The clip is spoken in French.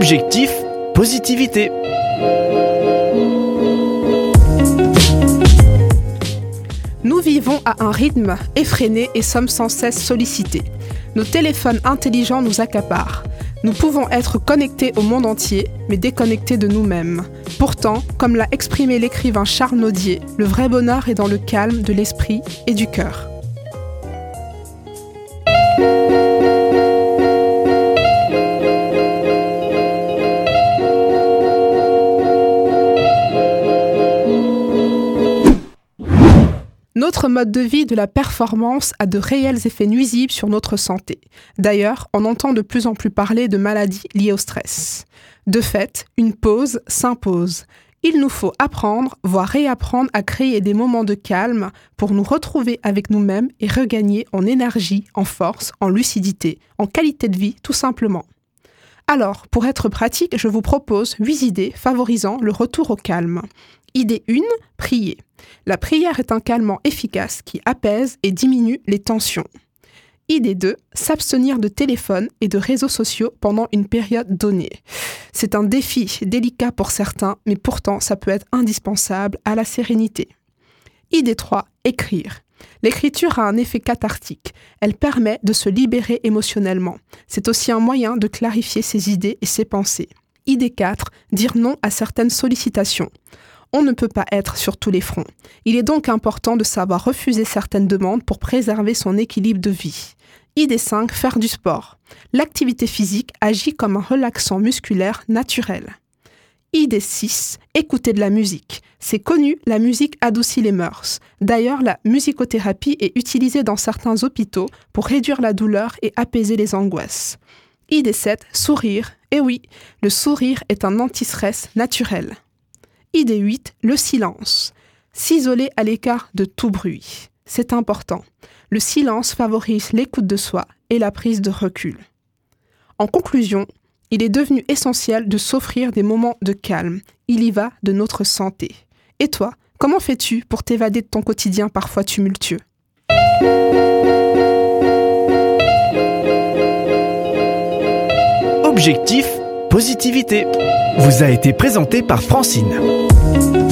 Objectif, positivité. Nous vivons à un rythme effréné et sommes sans cesse sollicités. Nos téléphones intelligents nous accaparent. Nous pouvons être connectés au monde entier, mais déconnectés de nous-mêmes. Pourtant, comme l'a exprimé l'écrivain Charles Naudier, le vrai bonheur est dans le calme de l'esprit et du cœur. Notre mode de vie de la performance a de réels effets nuisibles sur notre santé. D'ailleurs, on entend de plus en plus parler de maladies liées au stress. De fait, une pause s'impose. Il nous faut apprendre, voire réapprendre à créer des moments de calme pour nous retrouver avec nous-mêmes et regagner en énergie, en force, en lucidité, en qualité de vie tout simplement. Alors, pour être pratique, je vous propose 8 idées favorisant le retour au calme. Idée 1, prier. La prière est un calmant efficace qui apaise et diminue les tensions. Idée 2, s'abstenir de téléphone et de réseaux sociaux pendant une période donnée. C'est un défi délicat pour certains, mais pourtant ça peut être indispensable à la sérénité. Idée 3, écrire. L'écriture a un effet cathartique. Elle permet de se libérer émotionnellement. C'est aussi un moyen de clarifier ses idées et ses pensées. Idée 4, dire non à certaines sollicitations. On ne peut pas être sur tous les fronts. Il est donc important de savoir refuser certaines demandes pour préserver son équilibre de vie. Idée 5, faire du sport. L'activité physique agit comme un relaxant musculaire naturel. Idée 6, écouter de la musique. C'est connu, la musique adoucit les mœurs. D'ailleurs, la musicothérapie est utilisée dans certains hôpitaux pour réduire la douleur et apaiser les angoisses. Idée 7, sourire. Et oui, le sourire est un anti-stress naturel. Idée 8, le silence. S'isoler à l'écart de tout bruit. C'est important. Le silence favorise l'écoute de soi et la prise de recul. En conclusion, il est devenu essentiel de s'offrir des moments de calme. Il y va de notre santé. Et toi, comment fais-tu pour t'évader de ton quotidien parfois tumultueux? Objectif, positivité. Vous a été présenté par Francine. Thank you.